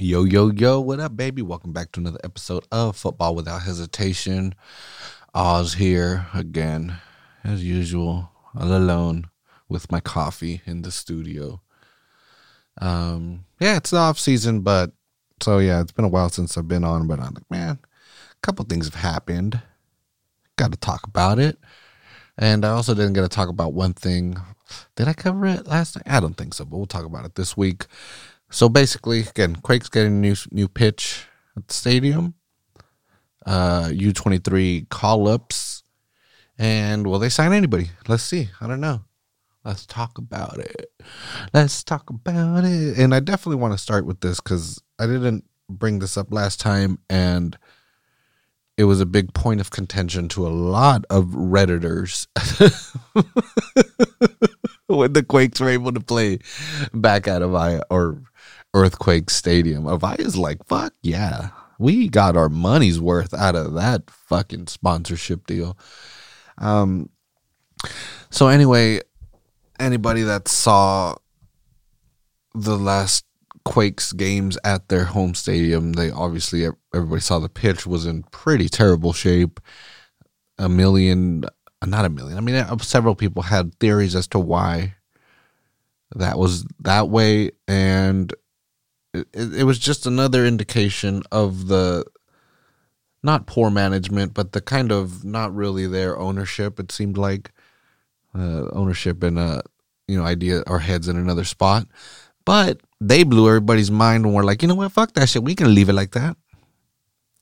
Yo, yo, yo, what up, baby? Welcome back to another episode of Football Without Hesitation. Oz here again, as usual, all alone with my coffee in the studio. Um, yeah, it's the off season, but so yeah, it's been a while since I've been on, but I'm like, man, a couple things have happened. Got to talk about it. And I also didn't get to talk about one thing. Did I cover it last night? I don't think so, but we'll talk about it this week. So basically, again, Quake's getting a new new pitch at the stadium. Uh, U twenty three call ups, and will they sign anybody? Let's see. I don't know. Let's talk about it. Let's talk about it. And I definitely want to start with this because I didn't bring this up last time, and it was a big point of contention to a lot of redditors when the Quakes were able to play back out of Avaya or Earthquake Stadium. Avaya's like, fuck yeah. We got our money's worth out of that fucking sponsorship deal. Um so anyway, anybody that saw the last Quakes games at their home stadium, they obviously everybody saw the pitch was in pretty terrible shape. A million, not a million. I mean, uh, several people had theories as to why that was that way, and it, it was just another indication of the not poor management, but the kind of not really their ownership. It seemed like uh, ownership and a you know idea or heads in another spot, but they blew everybody's mind and were like, you know what, fuck that shit. We can leave it like that.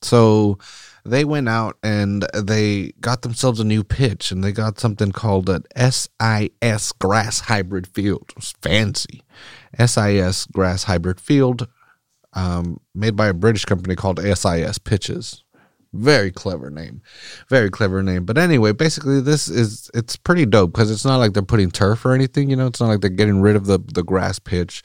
So they went out and they got themselves a new pitch and they got something called an SIS grass hybrid field. It was fancy. SIS grass hybrid field, um, made by a British company called SIS Pitches. Very clever name, very clever name. But anyway, basically, this is it's pretty dope because it's not like they're putting turf or anything. You know, it's not like they're getting rid of the the grass pitch.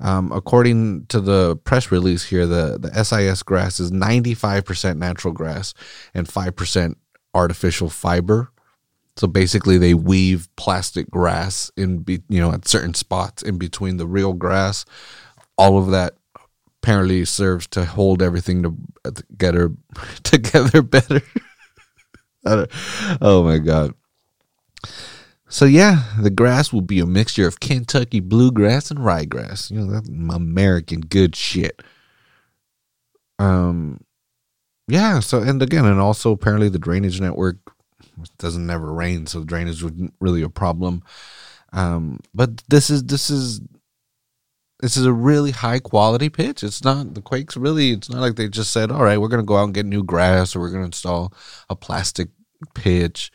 Um, according to the press release here, the, the SIS grass is 95% natural grass and 5% artificial fiber. So basically, they weave plastic grass in, be, you know, at certain spots in between the real grass. All of that apparently serves to hold everything to, together together better. oh my god. So yeah, the grass will be a mixture of Kentucky bluegrass and ryegrass. You know, that's American good shit. Um yeah, so and again, and also apparently the drainage network doesn't never rain, so drainage wasn't really a problem. Um, but this is this is this is a really high quality pitch. It's not the Quakes really. It's not like they just said, "All right, we're going to go out and get new grass, or we're going to install a plastic pitch."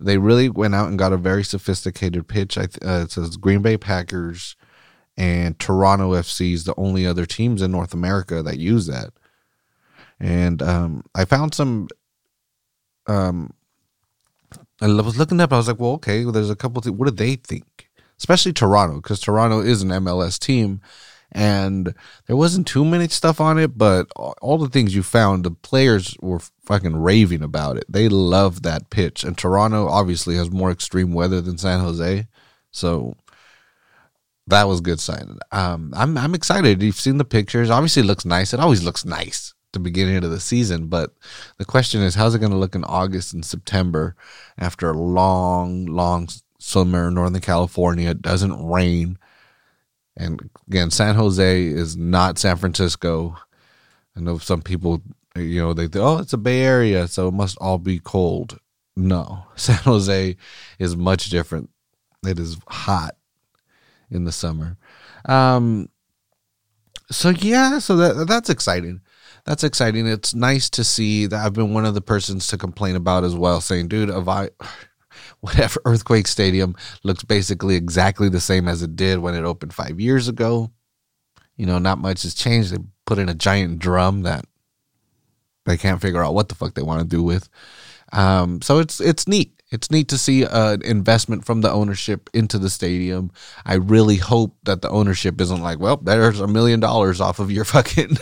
They really went out and got a very sophisticated pitch. I uh, it says Green Bay Packers and Toronto FC is the only other teams in North America that use that. And um, I found some. Um, I was looking up. I was like, well, okay. Well, there's a couple. Th- what do they think? Especially Toronto, because Toronto is an MLS team, and there wasn't too many stuff on it. But all the things you found, the players were fucking raving about it. They love that pitch, and Toronto obviously has more extreme weather than San Jose, so that was good sign. Um, I'm I'm excited. You've seen the pictures. Obviously, looks nice. It always looks nice the beginning of the season. But the question is, how's it going to look in August and September after a long, long summer in Northern California? It doesn't rain. And again, San Jose is not San Francisco. I know some people, you know, they think, oh, it's a Bay Area, so it must all be cold. No, San Jose is much different. It is hot in the summer. Um, so yeah, so that that's exciting that's exciting. It's nice to see that I've been one of the persons to complain about as well, saying, dude, if I whatever earthquake stadium looks basically exactly the same as it did when it opened five years ago. You know, not much has changed. They put in a giant drum that they can't figure out what the fuck they want to do with. Um, so it's it's neat. It's neat to see an investment from the ownership into the stadium. I really hope that the ownership isn't like, well, there's a million dollars off of your fucking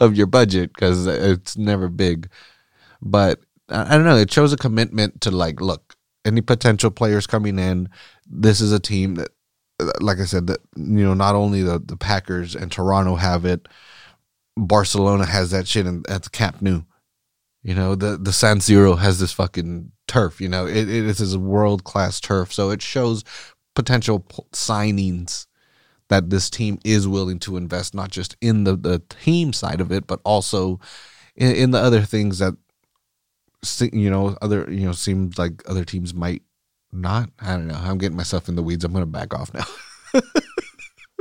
of your budget because it's never big. But I don't know. It shows a commitment to like, look, any potential players coming in, this is a team that, like I said, that you know, not only the the Packers and Toronto have it, Barcelona has that shit in, at the Camp. You know, the the San Siro has this fucking turf. You know, it, it is a world class turf, so it shows potential signings that this team is willing to invest not just in the the team side of it, but also in, in the other things that you know other you know seems like other teams might not. I don't know. I'm getting myself in the weeds. I'm gonna back off now.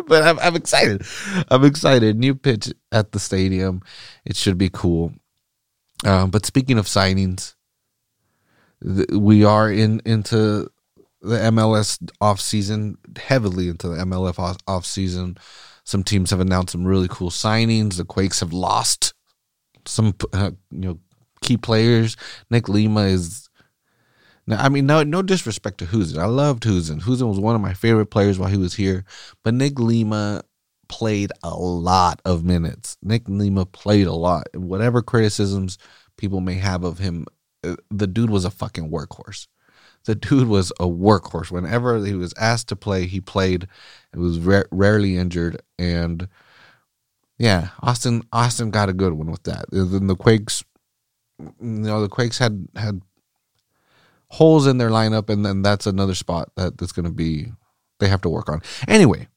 but I'm, I'm excited. I'm excited. New pitch at the stadium. It should be cool. Um, but speaking of signings, th- we are in into the MLS off season, heavily into the MLS off, off season. Some teams have announced some really cool signings. The Quakes have lost some uh, you know key players. Nick Lima is now, I mean, no, no disrespect to Husen. I loved Husen. Husen was one of my favorite players while he was here. But Nick Lima played a lot of minutes. Nick Lima played a lot. Whatever criticisms people may have of him, uh, the dude was a fucking workhorse. The dude was a workhorse. Whenever he was asked to play, he played. It was rarely injured, and yeah, Austin Austin got a good one with that. Then the Quakes, you know, the Quakes had had holes in their lineup, and then that's another spot that that's going to be they have to work on. Anyway,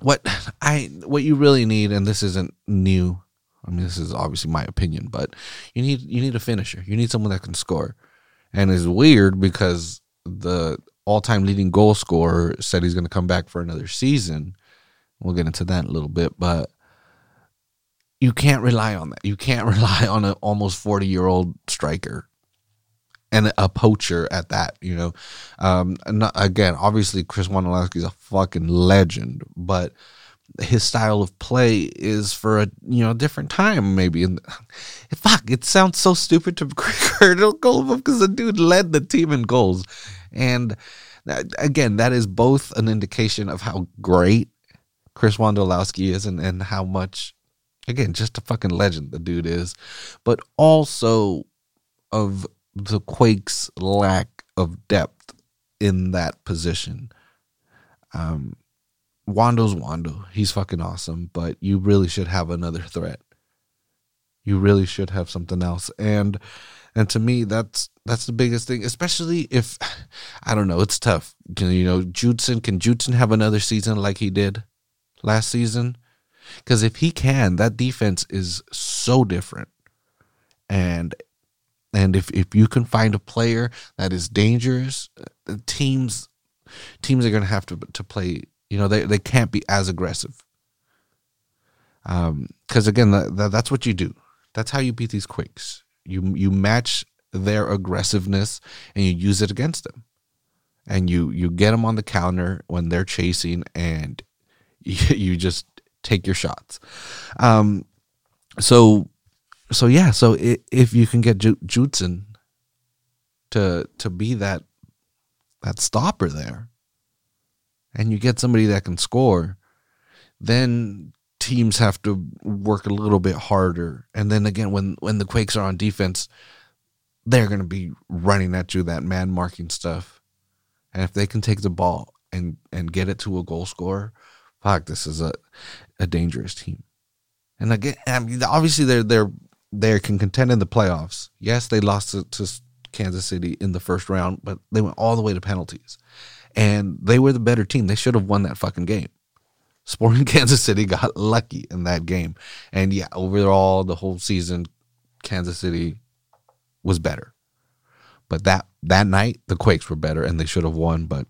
what I what you really need, and this isn't new. I mean, this is obviously my opinion, but you need you need a finisher. You need someone that can score, and it's weird because the all-time leading goal scorer said he's going to come back for another season. We'll get into that in a little bit, but you can't rely on that. You can't rely on an almost 40 year old striker and a poacher at that. You know, um, not, again, obviously Chris Wondolowski is a fucking legend, but his style of play is for a you know different time maybe and fuck it sounds so stupid to Curtis Goldberg because the dude led the team in goals and again that is both an indication of how great Chris Wondolowski is and, and how much again just a fucking legend the dude is but also of the Quakes' lack of depth in that position. Um, Wondo's Wando. He's fucking awesome, but you really should have another threat. You really should have something else. And and to me that's that's the biggest thing, especially if I don't know, it's tough. Can you know, Judson can Judson have another season like he did last season? Because if he can, that defense is so different. And and if, if you can find a player that is dangerous, uh, teams teams are going to have to to play. You know, they they can't be as aggressive. Um, because again, that, that's what you do. That's how you beat these quakes. You you match their aggressiveness and you use it against them, and you you get them on the counter when they're chasing, and you, you just take your shots. Um, so so yeah, so if you can get Judson to to be that that stopper there, and you get somebody that can score, then teams have to work a little bit harder. And then again, when when the Quakes are on defense, they're going to be running at you that man marking stuff. And if they can take the ball and and get it to a goal scorer, fuck, this is a a dangerous team. And again, I mean, obviously they're they're they can contend in the playoffs. Yes, they lost to, to Kansas City in the first round, but they went all the way to penalties. And they were the better team. They should have won that fucking game. Sporting Kansas City got lucky in that game. And yeah, overall, the whole season, Kansas City was better. But that that night, the Quakes were better and they should have won, but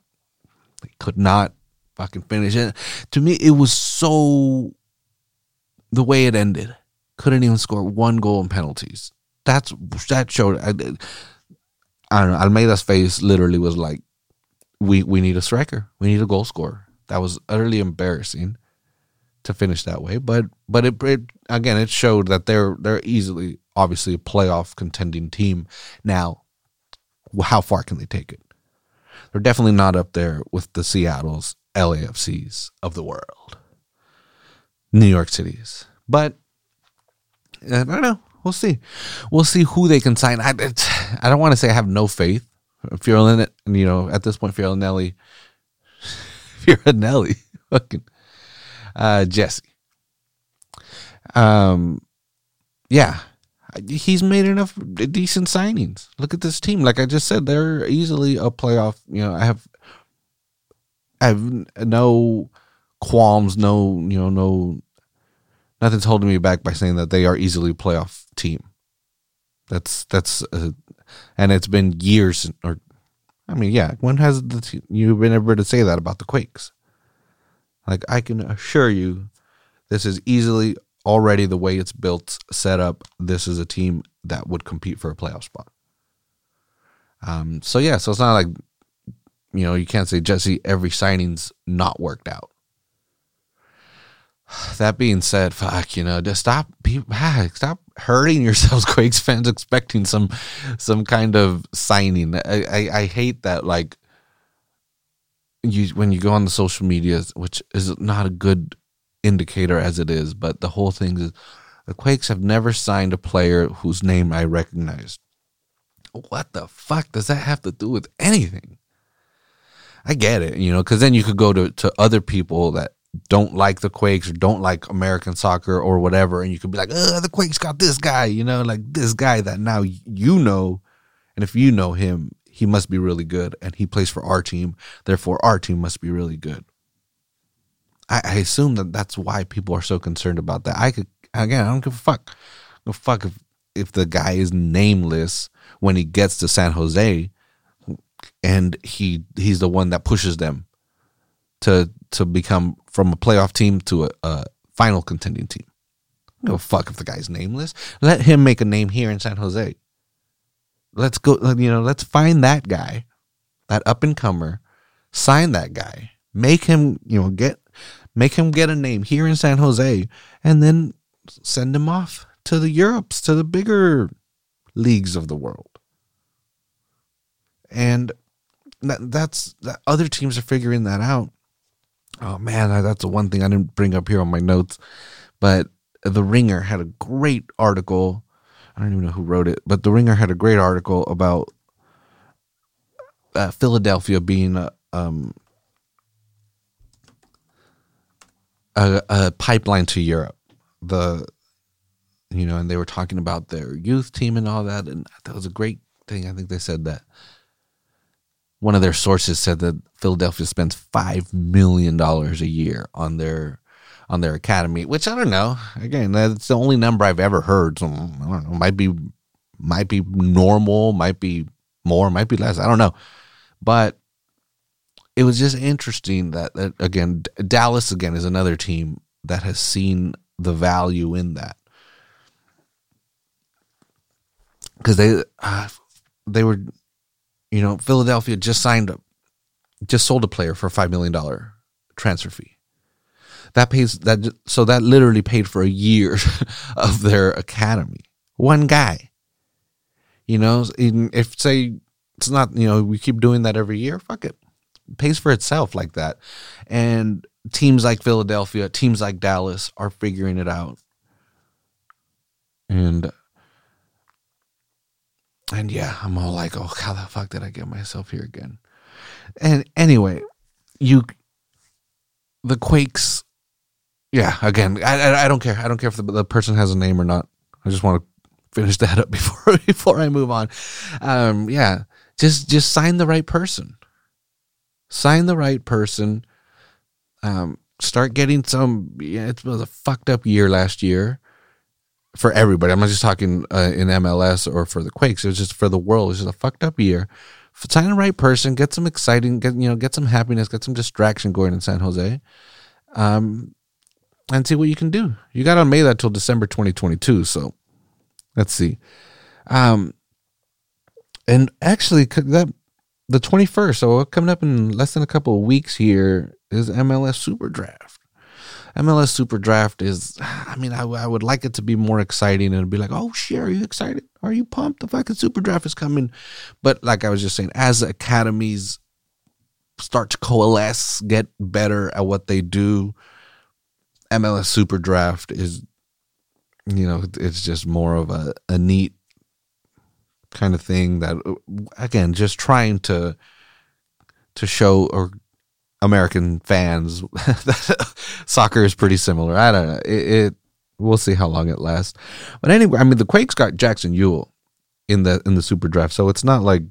they could not fucking finish it. To me, it was so the way it ended couldn't even score one goal in penalties. That's that showed. I, I don't know. Almeyda's face literally was like, "We we need a striker. We need a goal scorer." That was utterly embarrassing to finish that way. But but it, it again it showed that they're they're easily obviously a playoff contending team. Now, how far can they take it? They're definitely not up there with the Seattle's, LAFCs of the world, New York Cities, but I don't know. We'll see. We'll see who they can sign. I I don't want to say I have no faith. Fioranelli, you know, at this point, Fioranelli, Fioranelli, fucking uh, Jesse. Um, yeah, he's made enough decent signings. Look at this team. Like I just said, they're easily a playoff. You know, I have, have no qualms, no, you know, no, nothing's holding me back by saying that they are easily a playoff team. That's that's, uh, and it's been years, or I mean, yeah. When has the you been ever to say that about the Quakes? Like I can assure you, this is easily already the way it's built, set up. This is a team that would compete for a playoff spot. Um. So yeah. So it's not like you know you can't say Jesse every signing's not worked out. That being said, fuck, you know, just stop, ah, stop hurting yourselves, Quakes fans, expecting some, some kind of signing. I, I, I hate that, like, you when you go on the social medias, which is not a good indicator as it is, but the whole thing is the Quakes have never signed a player whose name I recognize. What the fuck does that have to do with anything? I get it, you know, because then you could go to, to other people that don't like the Quakes or don't like American soccer or whatever, and you could be like, "Oh, the Quakes got this guy," you know, like this guy that now you know, and if you know him, he must be really good, and he plays for our team. Therefore, our team must be really good. I, I assume that that's why people are so concerned about that. I could again, I don't give a fuck. No fuck if if the guy is nameless when he gets to San Jose, and he he's the one that pushes them to to become from a playoff team to a, a final contending team. No fuck if the guy's nameless. Let him make a name here in San Jose. Let's go, you know, let's find that guy, that up and comer, sign that guy, make him, you know, get, make him get a name here in San Jose, and then send him off to the Europes, to the bigger leagues of the world. And that, that's that other teams are figuring that out. Oh man, that's the one thing I didn't bring up here on my notes, but the Ringer had a great article I don't even know who wrote it, but The Ringer had a great article about uh, Philadelphia being a, um, a, a pipeline to Europe. The you know, and they were talking about their youth team and all that, and that was a great thing. I think they said that one of their sources said that Philadelphia spends five million dollars a year on their on their academy, which I don't know. Again, that's the only number I've ever heard. So I don't know. Might be might be normal, might be more, might be less. I don't know. But it was just interesting that, that again, Dallas again is another team that has seen the value in that because they uh, they were, you know, Philadelphia just signed up, just sold a player for five million dollar transfer fee. That pays that so that literally paid for a year of their academy. One guy. You know if say it's not you know we keep doing that every year fuck it. it. Pays for itself like that. And teams like philadelphia teams like dallas are figuring it out. And and yeah i'm all like oh how the fuck did i get myself here again and anyway you the quakes yeah, again, I, I, I don't care. I don't care if the, the person has a name or not. I just want to finish that up before before I move on. Um, yeah, just just sign the right person. Sign the right person. Um, start getting some. Yeah, it was a fucked up year last year for everybody. I'm not just talking uh, in MLS or for the Quakes. It was just for the world. It was just a fucked up year. Sign the right person. Get some exciting. Get you know. Get some happiness. Get some distraction going in San Jose. Um, and see what you can do. You got to May that till December 2022. So let's see. Um, and actually, that the 21st, so coming up in less than a couple of weeks here is MLS Super Draft. MLS Super Draft is, I mean, I, I would like it to be more exciting and be like, oh, shit, are you excited? Are you pumped? The fucking Super Draft is coming. But like I was just saying, as academies start to coalesce, get better at what they do, MLS Super Draft is, you know, it's just more of a, a neat kind of thing that, again, just trying to to show or American fans that soccer is pretty similar. I don't know. It, it we'll see how long it lasts. But anyway, I mean, the Quakes got Jackson Yueill in the in the super draft, so it's not like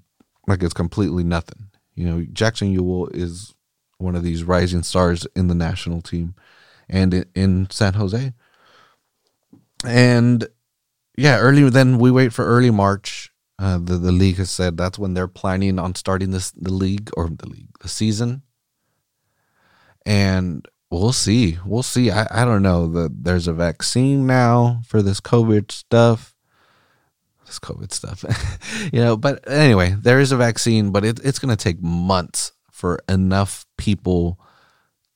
like it's completely nothing. You know, Jackson Yueill is one of these rising stars in the national team and in, in San Jose. And yeah, early then we wait for early March. Uh, the the league has said that's when they're planning on starting this the league or the league the season. And we'll see. We'll see. I, I don't know that there's a vaccine now for this COVID stuff. This COVID stuff, you know. But anyway, there is a vaccine, but it, it's going to take months for enough people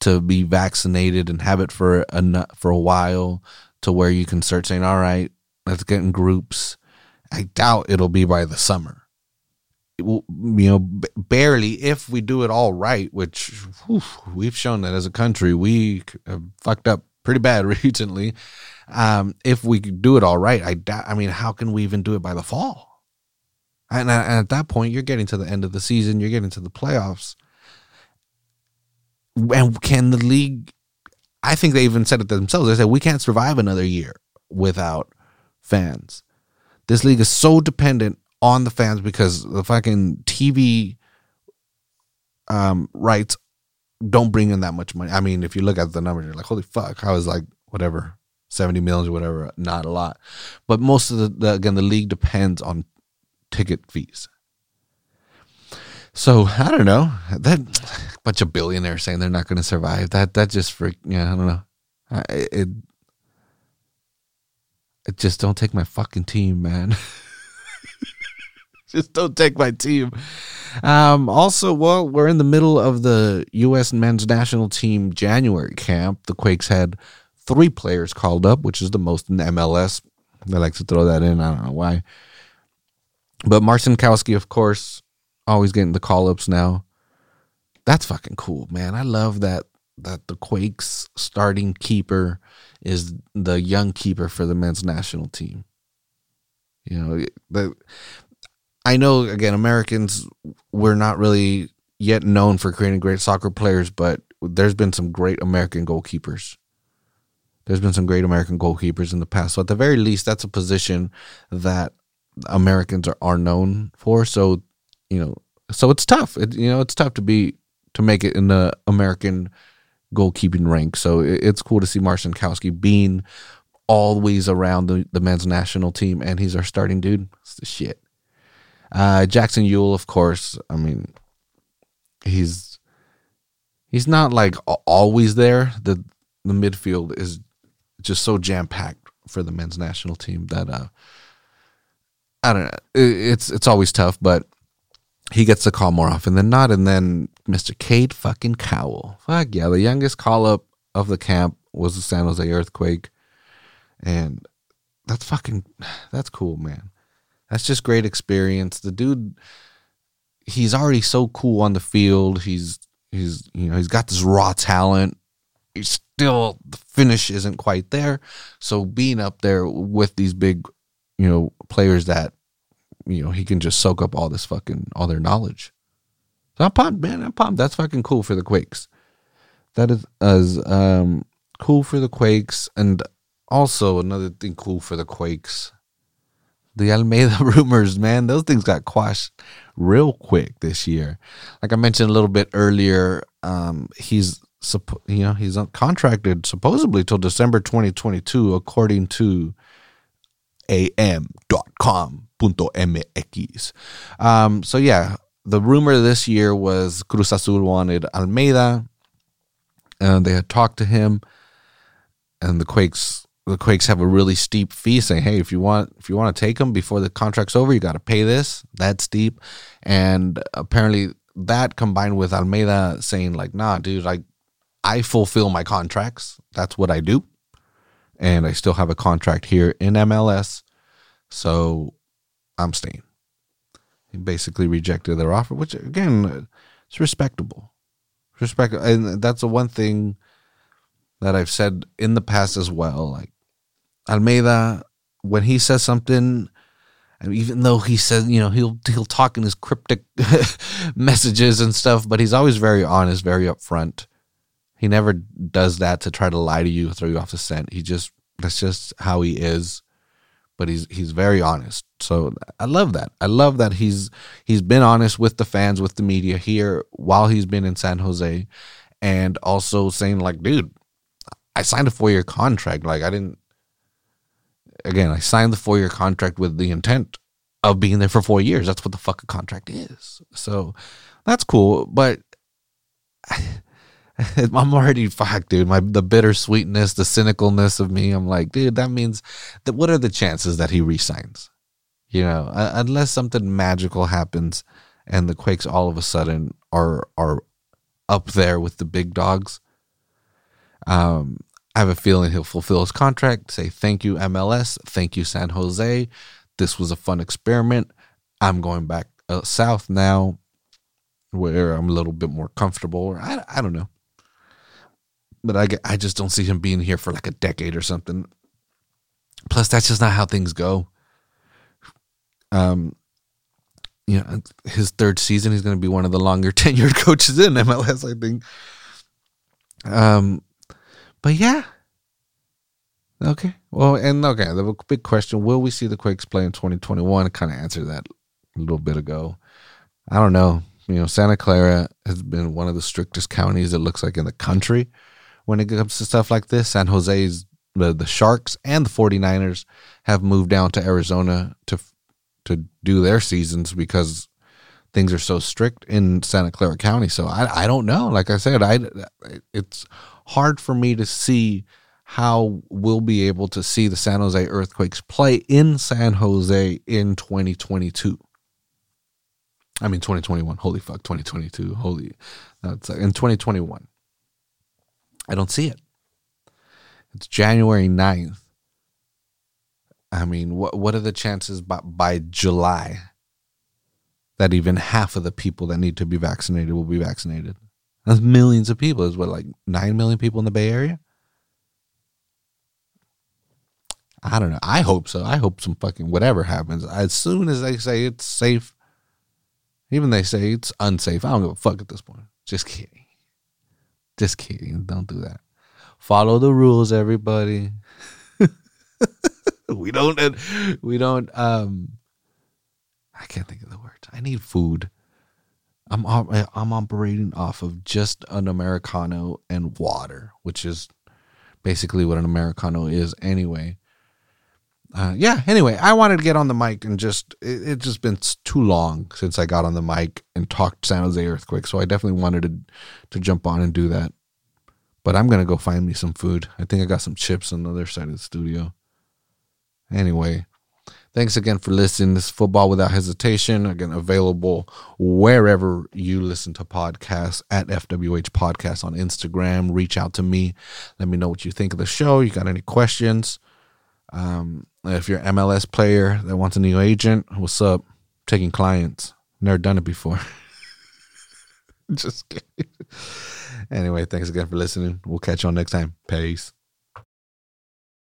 to be vaccinated and have it for a for a while to where you can start saying, "All right, let's get in groups." I doubt it'll be by the summer. You know, barely if we do it all right, which whew, we've shown that as a country we fucked up pretty bad recently. Um, if we do it all right, I doubt. I mean, how can we even do it by the fall? And, and at that point, you're getting to the end of the season. You're getting to the playoffs and can the league I think they even said it themselves. They said we can't survive another year without fans. This league is so dependent on the fans because the fucking TV um, rights don't bring in that much money. I mean, if you look at the numbers, you're like, holy fuck, I was like, whatever, 70 millions or whatever, not a lot. But most of the, the again, the league depends on ticket fees. So I don't know that bunch of billionaires saying they're not going to survive. That that just freak. Yeah, I don't know. I, it it just don't take my fucking team, man. just don't take my team. Um, also, well, we're in the middle of the U.S. men's national team January camp. The Quakes had three players called up, which is the most in the MLS. They like to throw that in. I don't know why. But Marcinkowski, of course, always getting the call ups now. That's fucking cool, man. I love that that the Quakes starting keeper is the young keeper for the men's national team. You know, the I know again Americans we're not really yet known for creating great soccer players, but there's been some great American goalkeepers. There's been some great American goalkeepers in the past. So at the very least, that's a position that Americans are, are known for. So you know, so it's tough. It, you know, it's tough to be to make it in the American goalkeeping rank. So it, it's cool to see Marcinkowski being always around the, the men's national team, and he's our starting dude. It's the shit. Uh, Jackson Yueill, of course. I mean, he's he's not like always there. The the midfield is just so jam packed for the men's national team that uh, I don't know. It's it's always tough, but he gets the call more often than not. And then Mr. Cade fucking Cowell. Fuck yeah. The youngest call up of the camp was the San Jose Earthquake. And that's fucking, that's cool, man. That's just great experience. The dude, he's already so cool on the field. He's, he's, you know, he's got this raw talent. He's still, the finish isn't quite there. So being up there with these big, you know, players that you know he can just soak up all this fucking all their knowledge. So I'm pumped, man. I'm pumped. That's fucking cool for the Quakes. That is as um cool for the Quakes, and also another thing cool for the Quakes. The Almeyda rumors, man, those things got quashed real quick this year. Like I mentioned a little bit earlier, um, he's you know he's contracted supposedly till December 2022, according to am.com .mx. Um, so yeah, the rumor this year was Cruz Azul wanted Almeyda, and they had talked to him, and the Quakes the Quakes have a really steep fee saying, hey, if you want if you want to take them before the contract's over, you got to pay this. That's steep, and apparently that combined with Almeyda saying like, nah, dude, like I fulfill my contracts. That's what I do, and I still have a contract here in MLS. So I'm staying. He basically rejected their offer, which again, it's respectable. Respect, and that's the one thing that I've said in the past as well. Like Almeyda, when he says something, and even though he says, you know, he'll he'll talk in his cryptic messages and stuff, but he's always very honest, very upfront. He never does that to try to lie to you, throw you off the scent. He just That's just how he is. But he's he's very honest. So I love that. I love that he's he's been honest with the fans, with the media here while he's been in San Jose, and also saying like, dude, I signed a four year contract. Like I didn't. Again, I signed the four year contract with the intent of being there for four years. That's what the fuck a contract is. So that's cool. But I'm already fucked, dude. My the bittersweetness, the cynicalness of me. I'm like, dude, that means that. What are the chances that he resigns? You know, unless something magical happens and the Quakes all of a sudden are are up there with the big dogs. Um, I have a feeling he'll fulfill his contract. Say thank you MLS, thank you San Jose. This was a fun experiment. I'm going back uh, south now, where I'm a little bit more comfortable. I I don't know but I, I just don't see him being here for like a decade or something. Plus, that's just not how things go. Um, you know, his third season, he's going to be one of the longer tenured coaches in MLS, I think. Um, but yeah. Okay. Well, and okay, the big question: Will we see the Quakes play in 2021? I kind of answered that a little bit ago. I don't know. You know, Santa Clara has been one of the strictest counties it looks like in the country when it comes to stuff like this. San Jose's the, the Sharks and the 49ers have moved down to Arizona to to do their seasons because things are so strict in Santa Clara County. So I I don't know. Like I said, I it's hard for me to see how we'll be able to see the San Jose Earthquakes play in San Jose in 2022. I mean 2021. Holy fuck, 2022. Holy, that's uh, in 2021. I don't see it. It's January 9th. I mean, what what are the chances by, by July that even half of the people that need to be vaccinated will be vaccinated? That's millions of people. Is what like nine million people in the Bay Area? I don't know. I hope so. I hope some fucking whatever happens. As soon as they say it's safe, even they say it's unsafe, I don't give a fuck at this point. Just kidding. Just kidding. Don't do that. Follow the rules, everybody. we don't. We don't. Um, I can't think of the words. I need food. I'm I'm operating off of just an americano and water, which is basically what an americano is anyway. Uh, yeah. Anyway, I wanted to get on the mic and just it, it just been too long since I got on the mic and talked San Jose earthquake, so I definitely wanted to to jump on and do that. But I'm gonna go find me some food. I think I got some chips on the other side of the studio. Anyway, thanks again for listening. This football without hesitation again available wherever you listen to podcasts at FWH Podcast on Instagram. Reach out to me. Let me know what you think of the show. You got any questions? Um, if you're an MLS player that wants a new agent, what's up? Taking clients. Never done it before. Just kidding. Anyway, thanks again for listening. We'll catch you on next time. Peace.